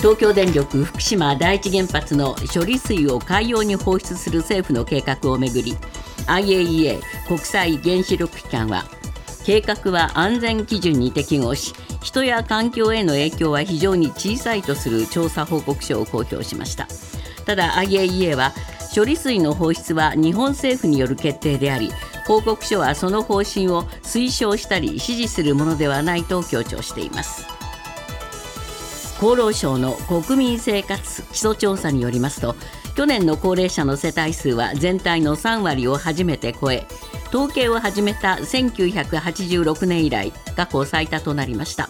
東京電力福島第一原発の処理水を海洋に放出する政府の計画をめぐり IAEA 国際原子力機関は計画は安全基準に適合し人や環境への影響は非常に小さいとする調査報告書を公表しました。ただ IAEA は処理水の放出は日本政府による決定であり報告書はその方針を推奨したり支持するものではないと強調しています。厚労省の国民生活基礎調査によりますと去年の高齢者の世帯数は全体の3割を初めて超え統計を始めた1986年以来過去最多となりました。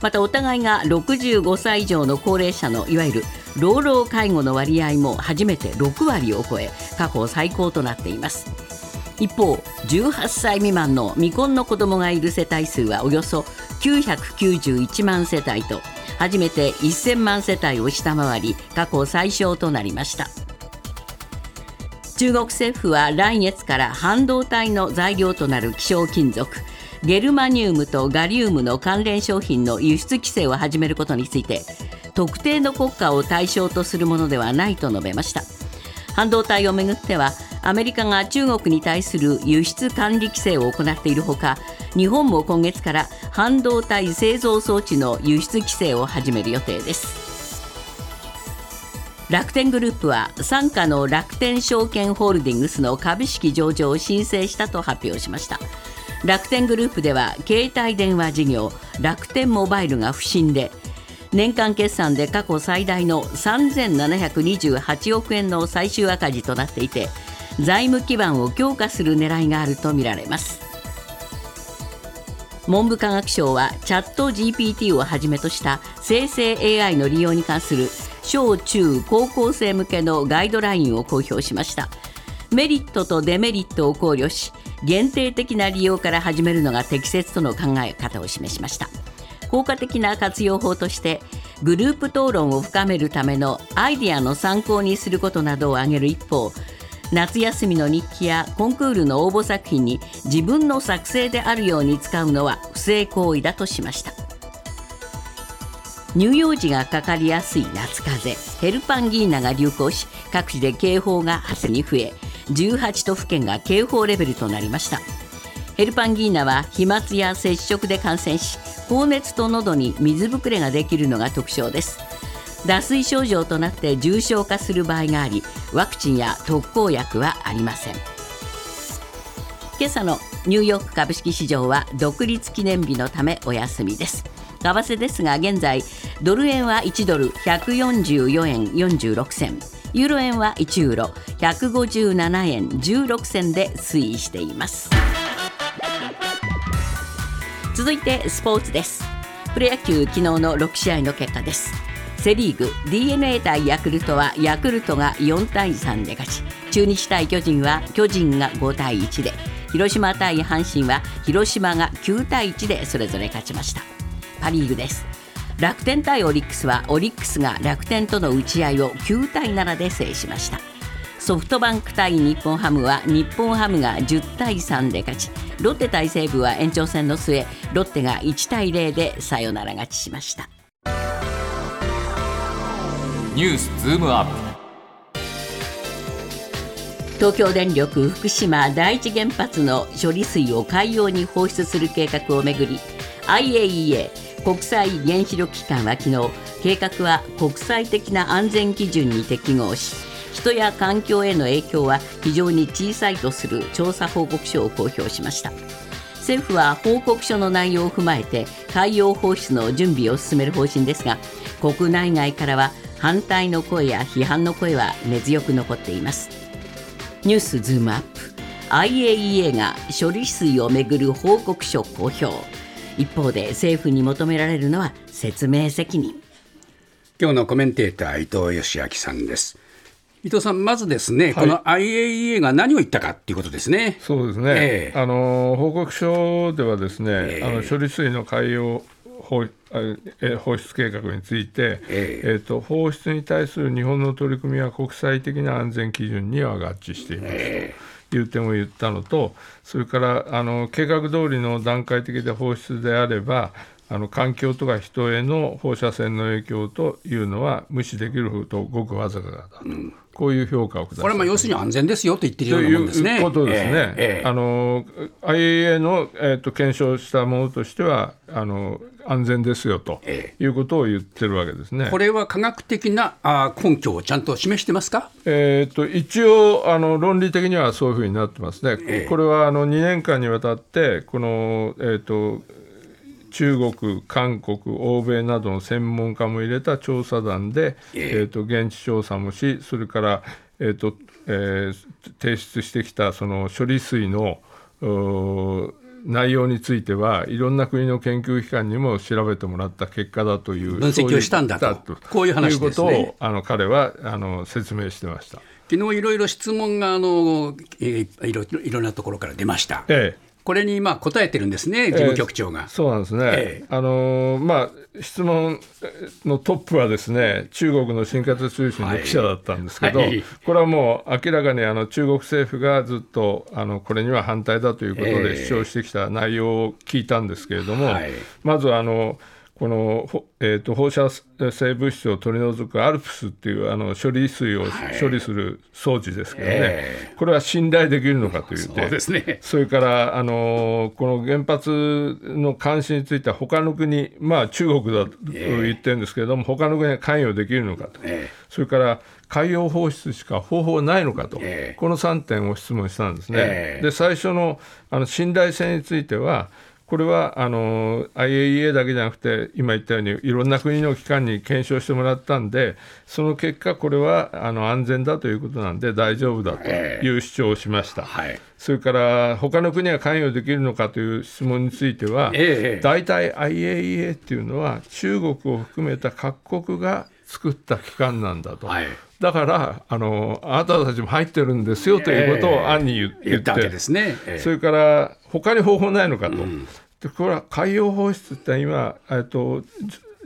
またお互いが65歳以上の高齢者のいわゆる老老介護の割合も初めて6割を超え過去最高となっています。一方18歳未満の未婚の子どもがいる世帯数はおよそ991万世帯と初めて1000万世帯を下回り過去最小となりました。中国政府は来月から半導体の材料となる希少金属ゲルマニウムとガリウムの関連商品の輸出規制を始めることについて特定の国家を対象とするものではないと述べました。半導体をめぐってはアメリカが中国に対する輸出管理規制を行っているほか日本も今月から半導体製造装置の輸出規制を始める予定です。楽天グループは傘下の楽天証券ホールディングスの株式上場を申請したと発表しました。楽天グループでは携帯電話事業楽天モバイルが不振で年間決算で過去最大の3728億円の最終赤字となっていて財務基盤を強化する狙いがあるとみられます。文部科学省はチャット GPT をはじめとした生成 AI の利用に関する小中高校生向けのガイドラインを公表しました。メリットとデメリットを考慮し限定的な利用から始めるのが適切との考え方を示しました。効果的な活用法としてグループ討論を深めるためのアイデアの参考にすることなどを挙げる一方夏休みの日記やコンクールの応募作品に自分の作成であるように使うのは不正行為だとしました。乳幼児がかかりやすい夏風邪ヘルパンギーナが流行し各地で警報が発に増え18都府県が警報レベルとなりました。ヘルパンギーナは飛沫や接触で感染し高熱と喉に水ぶくれができるのが特徴です。脱水症状となって重症化する場合がありワクチンや特効薬はありません。今朝のニューヨーク株式市場は独立記念日のためお休みです。為替ですが現在ドル円は1ドル144円46銭。ユーロ円は1ユーロ157円16銭で推移しています。続いてスポーツです。プロ野球昨日の6試合の結果です。セ・リーグ d n a 対ヤクルトはヤクルトが4対3で勝ち。中日対巨人は巨人が5対1で。広島対阪神は広島が9対1でそれぞれ勝ちました。パ・リーグです。楽天対オリックスはオリックスが楽天との打ち合いを9対7で制しました。ソフトバンク対日本ハムは日本ハムが10対3で勝ち。ロッテ対西武は延長戦の末ロッテが1対0でサヨナラ勝ちしました。ニュースズームアップ。東京電力福島第一原発の処理水を海洋に放出する計画をめぐり IAEA 国際原子力機関は昨日計画は国際的な安全基準に適合し人や環境への影響は非常に小さいとする調査報告書を公表しました。政府は報告書の内容を踏まえて海洋放出の準備を進める方針ですが国内外からは反対の声や批判の声は根強く残っています。ニュースズームアップ。IAEA が処理水をめぐる報告書公表。一方で政府に求められるのは説明責任。今日のコメンテーター伊藤義明さんです。伊藤さん、まずですね、はい、この IAEA が何を言ったかということですね。そうですね。えー、あの報告書ではですね、えー、あの処理水の海洋放放出計画について、えー、えーと放出に対する日本の取り組みは国際的な安全基準には合致しています、えー、という点を言ったのと、それからあの計画通りの段階的で放出であれば、あの環境とか人への放射線の影響というのは無視できるとごくわずかだと、うん、こういう評価をこれは要するに安全ですよと言ってるようなもんですね。ということですね。えーえー、あの IAEA の、えーと、検証したものとしてはあの安全ですよということを言ってるわけですね。これは科学的なあ根拠をちゃんと示してますか、えーと、一応あの、論理的にはそういうふうになってますね。えー、これはあの2年間にわたって、この、えーと中国、韓国、欧米などの専門家も入れた調査団で、えー、と現地調査もし、それから、えーとえー、提出してきたその処理水の内容についてはいろんな国の研究機関にも調べてもらった結果だという分析をしたんだと。こういう話ね、ことをあの彼はあの説明してました。昨日いろいろ質問があの、えー、いろいろんなところから出ました。ええこれにまあ答えてるんですね、事務局長が。えー、そうなんですね、えー、あのー、まあ、質問のトップはですね中国の新華通信の記者だったんですけど、はい。はい、これはもう明らかにあの中国政府がずっとあのこれには反対だということで主張してきた内容を聞いたんですけれども、えー、まずあのこの、えーと、放射性物質を取り除くアルプスっていうあの処理水を処理する装置ですけどね、えー、これは信頼できるのかというそうですね、それからあのこの原発の監視については他の国、まあ、中国だと言ってるんですけれども、えー、他の国が関与できるのかと、えー、それから海洋放出しか方法ないのかと、えー、この3点を質問したんですね。で最初のあの信頼性についてはこれはあの IAEA だけじゃなくて、今言ったように、いろんな国の機関に検証してもらったんで、その結果、これはあの安全だということなんで、大丈夫だという主張をしました。はい、それから他の国が関与できるのかという質問については、ええ、大体 IAEA っていうのは、中国を含めた各国が作った機関なんだと。はい。だからあのあなたたちも入ってるんですよということを暗に言って,、言ったわけですね、えー、それから他に方法ないのかと、うん、でこれは海洋放出って今と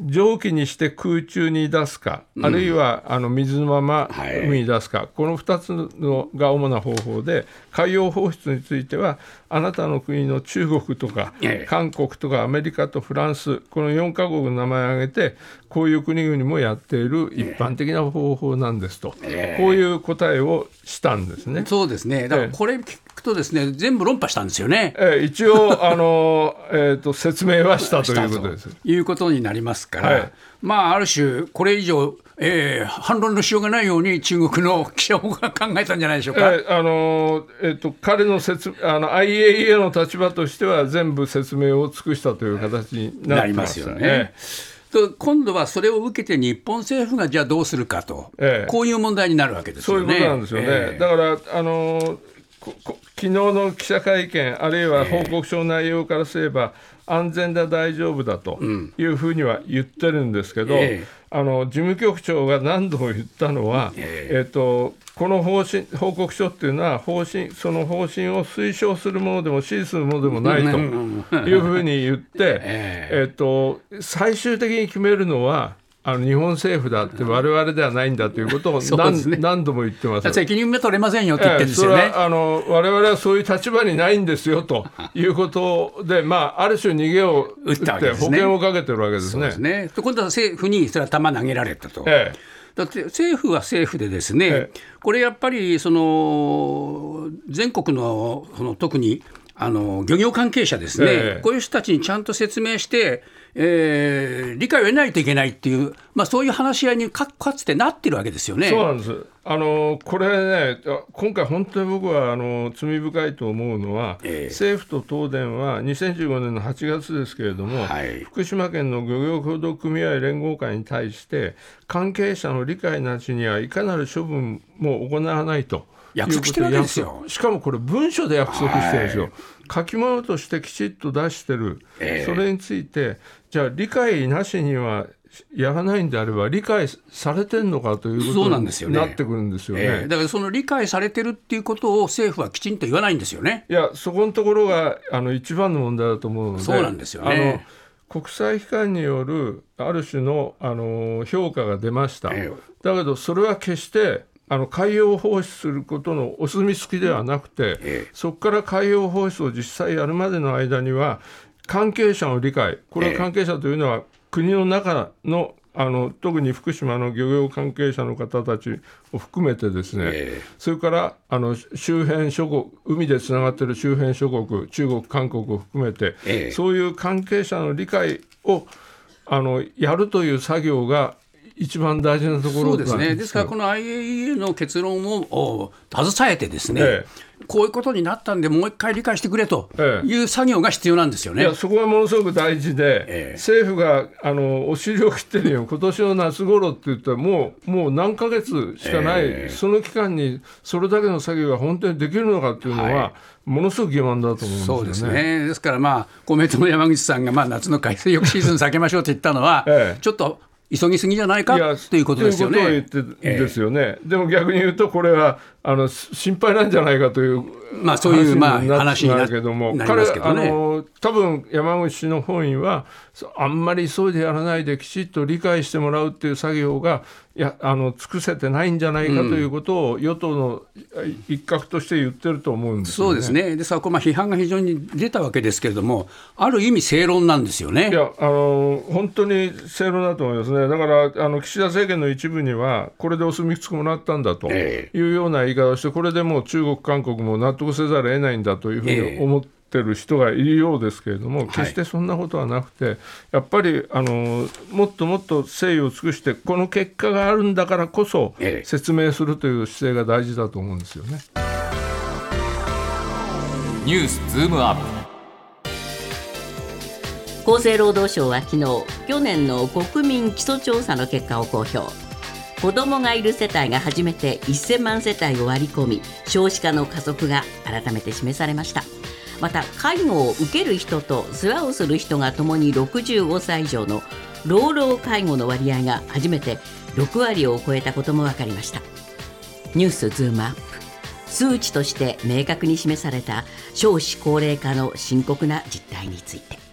蒸気にして空中に出すか、うん、あるいはあの水のまま海に出すか、はい、この2つのが主な方法で海洋放出についてはあなたの国の中国とか、韓国とかアメリカとフランスこの4か国の名前を挙げてこういう国々もやっている一般的な方法なんですと、えー、こういう答えをしたんですね。そうですね。だからこれとですね全部論破したんですよね。えー、一応あの、えーと、説明はしたということです。いうことになりますから、はい、まあある種これ以上えー、反論のしようがないように中国の記者が考えたんじゃないでしょうか、えー、あのえーと、彼の説あの IAEA の立場としては全部説明を尽くしたという形になりますよね。と今度はそれを受けて日本政府がじゃあどうするかと、ええ、こういう問題になるわけですよね。そういうことなんですよね。え、だからあの昨日の記者会見、あるいは報告書の内容からすれば、安全で大丈夫だというふうには言ってるんですけど、あの事務局長が何度も言ったのは、えーとこの方針報告書っていうのは方針、その方針を推奨するものでも支持するものでもないというふうに言って、えーと最終的に決めるのは、あの日本政府だって、われわれではないんだということを 何,、ね、何度も言ってます。責任も取れませんよって言ってるんですよね。あの我々はそういう立場にないんですよとい。うことで、まあ、ある種逃げを打って保険をかけてるわけですね。ね。今度は政府にそれは球投げられたと。ええ。だって政府は政府でですね、ええ、これやっぱりその全国のその特にあの漁業関係者ですね、ええ、こういう人たちにちゃんと説明して、えー、理解を得ないといけないっていう、まあ、そういう話し合いにかかつてなってるわけですよね。そうなんです。あのこれね、今回、本当に僕はあの罪深いと思うのは、えー、政府と東電は2015年の8月ですけれども、はい、福島県の漁業協同組合連合会に対して、関係者の理解なしにはいかなる処分も行わないと。約束してるわけですよ。しかもこれ文書で約束してるんですよ、はい、書き物としてきちっと出してる、えー、それについてじゃあ理解なしにはやらないんであれば理解されてるのかということになってくるんですよね、ねえ。ー、だからその理解されてるっていうことを政府はきちんと言わないんですよね。いやそこのところがあの一番の問題だと思うのでそうなんですよね。国際機関によるある種のあの評価が出ました、えー、だけどそれは決してあの海洋放出することのお墨付きではなくて、そこから海洋放出を実際やるまでの間には、関係者の理解、これは関係者というのは、国の中のあの特に福島の漁業関係者の方たちを含めてですね、えー、それからあの周辺諸国海でつながっている周辺諸国中国韓国を含めて、えー、そういう関係者の理解をあのやるという作業が一番大事なところですね。ですからこの IAEA の結論を携えてですね、ええ。こういうことになったんで、もう一回理解してくれという作業が必要なんですよね、いやそこはものすごく大事で、ええ、政府があのお尻を切ってるよ、今年の夏頃って言ったら、もうもう何ヶ月しかない、え、その期間にそれだけの作業が本当にできるのかっていうのは、はい。ものすごく疑問だと思うんです、ね、そうですね。ですからまあ公明党の山口さんがまあ夏の海水浴シーズン避けましょうと言ったのは、ちょっと急ぎすぎじゃないかということですよね。ということを言ってですよね、えー、でも逆に言うと、これはあの心配なんじゃないかというまあ、そういうまあ話になるけども、彼あの多分山口氏の本意は、あんまり急いでやらないで、きちっと理解してもらうっていう作業が、いやあの尽くせてないんじゃないかということを、与党の一角として言ってると思うんです、ね、そうですね、ですから、まあ、批判が非常に出たわけですけれども、ある意味、正論なんですよね。いやあの本当に正論だと思いますね、だからあの岸田政権の一部には、これでお墨付きもらったんだというような言い方をして、これでもう中国、韓国も納得せざるを得ないんだというふうに思って。てる人がいるようですけれども、決してそんなことはなくて、はい、やっぱりあのもっともっと誠意を尽くして、この結果があるんだからこそ、説明するという姿勢が大事だと思うんですよね。ニュースズームアップ厚生労働省は昨日去年の国民基礎調査の結果を公表子どもがいる世帯が初めて1000万世帯を割り込み少子化の加速が改めて示されました。また介護を受ける人と世話をする人がともに65歳以上の老老介護の割合が初めて6割を超えたことも分かりました。ニュースズームアップ。数値として明確に示された少子高齢化の深刻な実態について。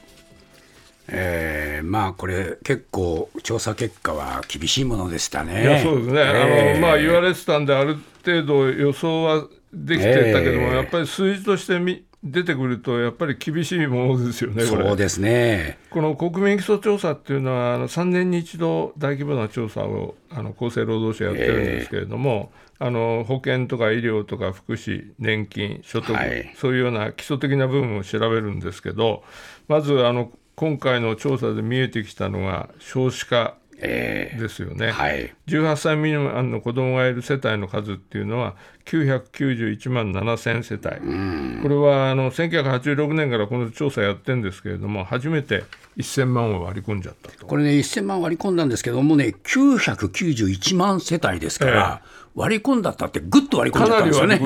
えー、まあこれ、結構、調査結果は厳しいものでしたね。いやそうですね、えー、あのまあ、言われてたんで、ある程度予想はできてたけども、えー、やっぱり数字としてみ出てくると、やっぱり厳しいものですよね、そうですね。この国民基礎調査っていうのは、あの3年に一度、大規模な調査をあの厚生労働省やってるんですけれども、えー、あの保険とか医療とか福祉、年金、所得、はい、そういうような基礎的な部分を調べるんですけど、まずあの今回の調査で見えてきたのが少子化ですよね、えーはい、18歳未満の子どもがいる世帯の数っていうのは991万7000世帯、これはあの1986年からこの調査やってるんですけれども、初めて1000万を割り込んじゃったこれね、1000万割り込んだんですけどもね、991万世帯ですから。えー割り込んだったって、ぐっと割り込んじゃったんですよね。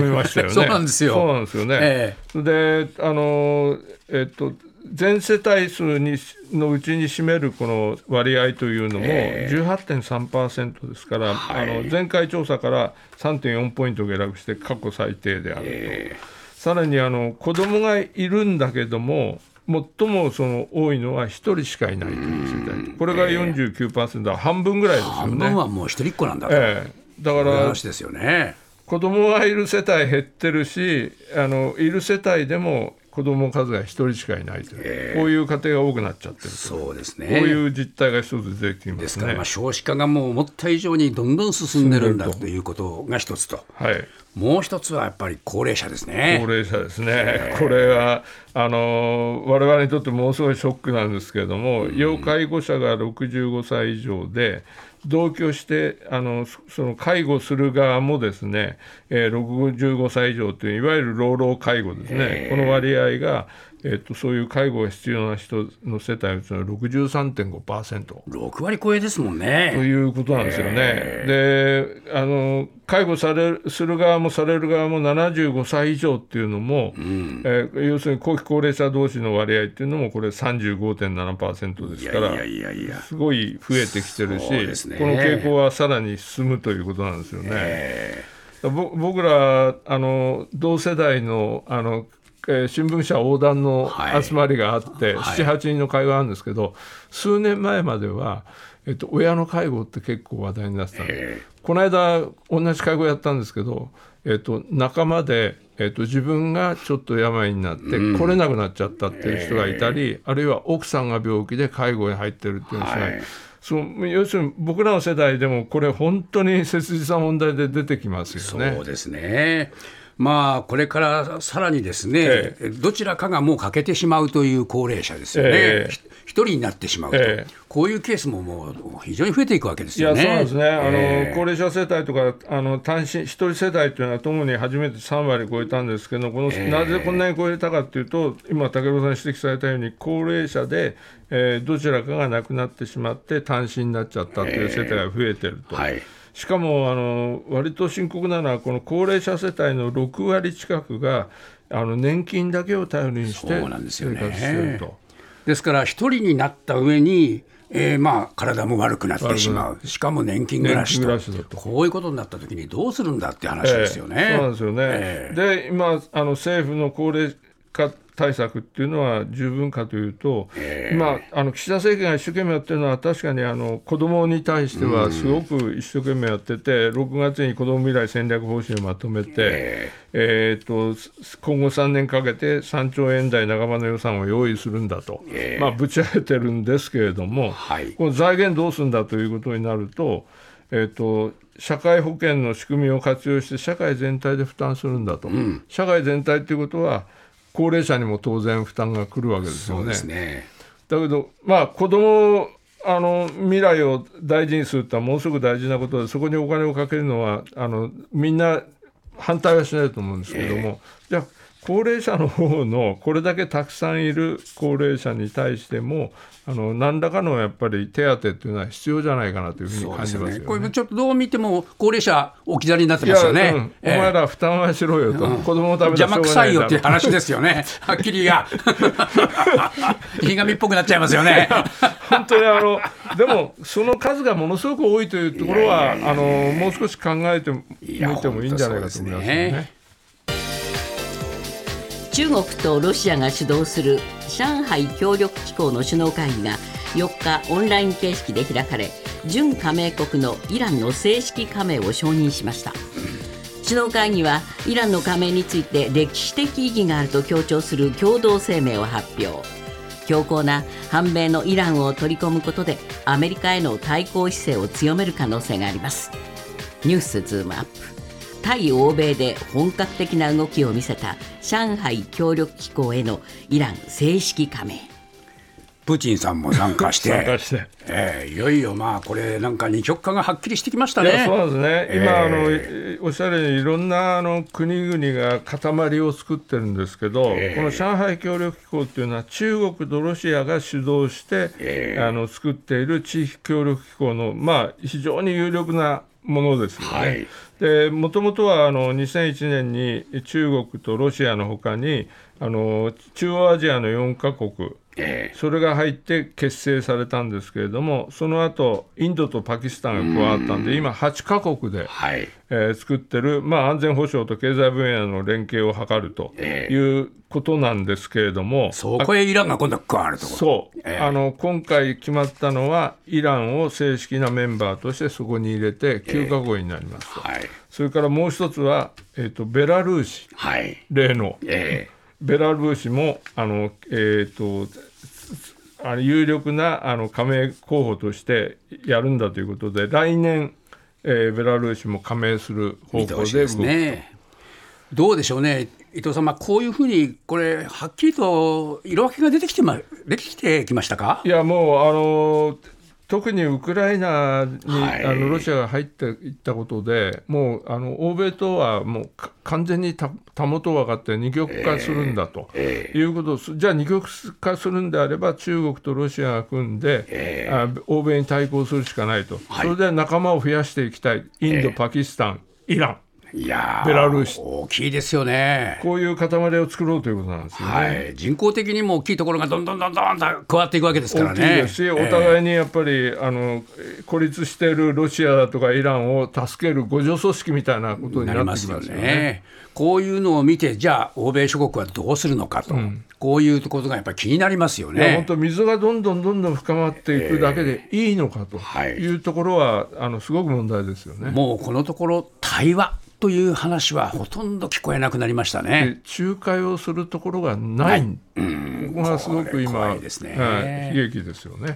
そうなんですよ。そうなんですよね。えー、で、あの、えっと、全世帯数にのうちに占めるこの割合というのも18.3%ですから、あの前回調査から3.4ポイント下落して過去最低であると、さらにあの子供がいるんだけども最もその多いのは1人しかいないという世帯、これが49%、半分ぐらいですよね。半分はもう一人っ子なんだと、えー、だからですよね。子供がいる世帯減ってるしあのいる世帯でも子供数が1人しかいないという、えー、こういう家庭が多くなっちゃってるそうですね。こういう実態が一つ出てきます、ね、ですからまあ少子化がもう思った以上にどんどん進んでるんだということが一つと、はい、もう一つはやっぱり高齢者ですね。高齢者ですね、えー、これはあの我々にとってものすごいショックなんですけれども、うん、要介護者が65歳以上で同居してあのその介護する側もですね、えー、65歳以上といういわゆる老老介護ですね、この割合がえっと、そういう介護が必要な人の世帯のうちの63.5%。6割超えですもんね。ということなんですよね。であの介護されるする側もされる側も75歳以上っていうのも、うん、えー、要するに後期高齢者同士の割合っていうのもこれ35.7%ですからいやいやいやすごい増えてきてるし、ね、この傾向はさらに進むということなんですよね。僕らあの同世代のあのえー、新聞社横断の集まりがあって、はい、78人の会話あるんですけど、数年前までは、えっと、親の介護って結構話題になってたこの間同じ介護やったんですけど、えっと、仲間で、えっと、自分がちょっと病になって来れなくなっちゃったっていう人がいたり、あるいは奥さんが病気で介護に入ってるっていう人が、はい。その要するに僕らの世代でもこれ本当に切実な問題で出てきますよね。そうですねまあ、これからさらにですね、ええ、どちらかがもう欠けてしまうという高齢者ですよね、え、一人になってしまうと、こういうケースももう非常に増えていくわけですよね。いやそうですね、あの高齢者世帯とか、あの単身、一人世帯というのは、ともに初めて3割超えたんですけど、このなぜこんなに超えたかというと、今、武郎さん指摘されたように、高齢者で、えー、どちらかが亡くなってしまって、単身になっちゃったという世帯が増えてると。はいしかもあの割と深刻なのはこの高齢者世帯の6割近くがあの年金だけを頼りにして生活してると。ですから一人になった上にえー、まあ体も悪くなってしまう、しかも年金暮らしと。こういうことになったときにどうするんだって話ですよね。えー、そうなんですよね、えー、で今あの政府の高齢化対策っていうのは十分かというと、今、あの岸田政権が一生懸命やってるのは、確かにあの子どもに対してはすごく一生懸命やってて、6月に子ども未来戦略方針をまとめて、えーと、今後3年かけて3兆円台半ばの予算を用意するんだと、まあ、ぶち上げてるんですけれども、はい、この財源どうするんだということになると、えーと社会保険の仕組みを活用して社会全体で負担するんだと、うん、社会全体ということは高齢者にも当然負担がくるわけですよね。ね。だけど、まあ、子供あの未来を大事にするってのはものすごく大事なことでそこにお金をかけるのはあのみんな反対はしないと思うんですけども、えー、じゃあ高齢者の方のこれだけたくさんいる高齢者に対してもあの何らかのやっぱり手当っていうのは必要じゃないかなというふうに感じます、ねね、これちょっとどう見ても高齢者置き去りになってますよね、うんえー、お前ら負担はしろよと、うん、子供のため邪魔くさいよっていう話ですよねはっきりがひがみっぽくなっちゃいますよね本当にあのでもその数がものすごく多いというところはあのもう少し考えてみてもいいんじゃないかと思いますね。中国とロシアが主導する上海協力機構の首脳会議が4日オンライン形式で開かれ準加盟国のイランの正式加盟を承認しました。首脳会議はイランの加盟について歴史的意義があると強調する共同声明を発表。強硬な反米のイランを取り込むことでアメリカへの対抗姿勢を強める可能性があります。ニュースズームアップ。対欧米で本格的な動きを見せた上海協力機構へのイラン正式加盟。プーチンさんも参加して。参加して、えー、いよいよまあこれなんか二極化がはっきりしてきましたね。そうですね。今、え。ー、あのおっしゃるようにいろんなあの国々が塊を作ってるんですけど、えー、この上海協力機構っていうのは中国とロシアが主導して、えー、あの作っている地域協力機構のまあ非常に有力なものですよね。はい。でもともとはあの2001年に中国とロシアのほかにあの中央アジアの4カ国それが入って結成されたんですけれどもその後インドとパキスタンが加わったんで今8カ国で、はい。えー、作ってる、まあ、安全保障と経済分野の連携を図るということなんですけれども、えー、そこへイランが今度加わるとそう、えー、あの今回決まったのはイランを正式なメンバーとしてそこに入れて9カ国になりますと、はい、それからもう一つは、えーと、ベラルーシ、はい、例の。えーベラルーシもあの、えーと、あの有力なあの加盟候補としてやるんだということで来年、えー、ベラルーシも加盟する方向で動くね、どうでしょうね。伊藤さん、まあ、こういうふうにこれはっきりと色分けが出てきて,、ま、出てきてきましたか？いやもうあの特にウクライナに、はい、あのロシアが入っていったことで、もうあの欧米とはもう完全にたたもと分かって二極化するんだと、えー、いうことじゃあ二極化するんであれば、中国とロシアが組んで、えー、あ欧米に対抗するしかないと、はい、それで仲間を増やしていきたい、インド、パキスタン、イラン。いやベラルーシ。大きいですよね。こういう塊を作ろうということなんですよね、はい、人口的にも大きいところがどんどんどんどんと加わっていくわけですからね。大きいですし、お互いにやっぱりあの孤立しているロシアだとかイランを助ける互助組織みたいなことになってきますよね。よね。こういうのを見て、じゃあ、欧米諸国はどうするのかと、うん、こういうことがやっぱり気になりますよね。本当、水がどんどんどんどん深まっていくだけでいいのかとい。うところは、えーはい、あのすごく問題ですよね。もうこのところ、対話という話はほとんど聞こえなくなりましたね。仲介をするところがない、うん、ここがすごく今、ねはい、悲劇ですよね。